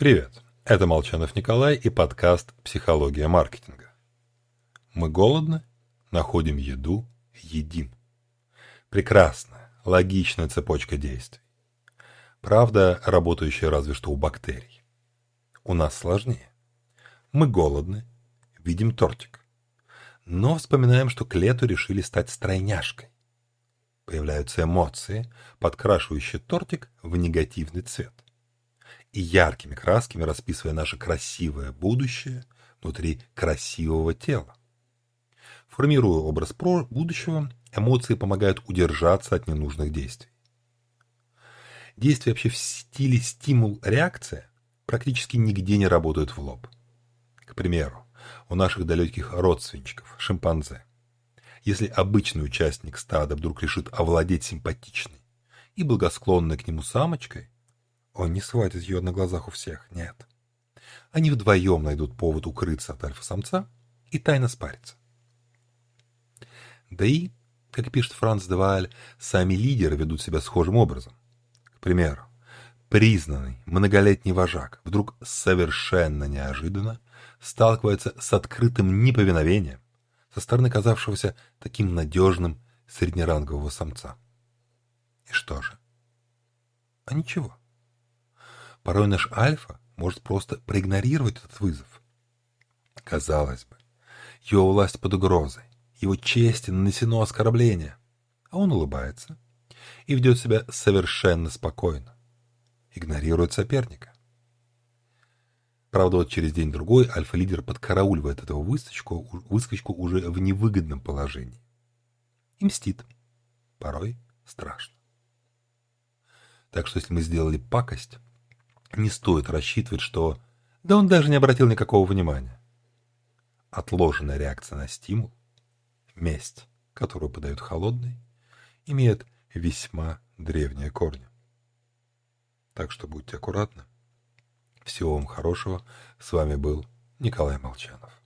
Привет, это Молчанов Николай и подкаст «Психология маркетинга». Мы голодны, находим еду, едим. Прекрасная, логичная цепочка действий. Правда, работающая разве что у бактерий. У нас сложнее. Мы голодны, видим тортик. Но вспоминаем, что к лету решили стать стройняшкой. Появляются эмоции, подкрашивающие тортик в негативный цвет – и яркими красками расписывая наше красивое будущее внутри красивого тела. Формируя образ про будущего, эмоции помогают удержаться от ненужных действий. Действия вообще в стиле стимул-реакция практически нигде не работают в лоб. К примеру, у наших далеких родственничков, шимпанзе. Если обычный участник стада вдруг решит овладеть симпатичной и благосклонной к нему самочкой, он не схватит ее на глазах у всех, нет. Они вдвоем найдут повод укрыться от альфа-самца и тайно спариться. Да и, как пишет Франц Деваль, сами лидеры ведут себя схожим образом. К примеру, признанный многолетний вожак вдруг совершенно неожиданно сталкивается с открытым неповиновением со стороны казавшегося таким надежным среднерангового самца. И что же? А ничего. Порой наш альфа может просто проигнорировать этот вызов. Казалось бы, его власть под угрозой, его чести нанесено оскорбление, а он улыбается и ведет себя совершенно спокойно, игнорирует соперника. Правда, вот через день-другой альфа-лидер подкарауливает этого выскочку, выскочку уже в невыгодном положении. И мстит. Порой страшно. Так что если мы сделали пакость, не стоит рассчитывать, что... Да он даже не обратил никакого внимания. Отложенная реакция на стимул, месть, которую подают холодный, имеет весьма древние корни. Так что будьте аккуратны. Всего вам хорошего. С вами был Николай Молчанов.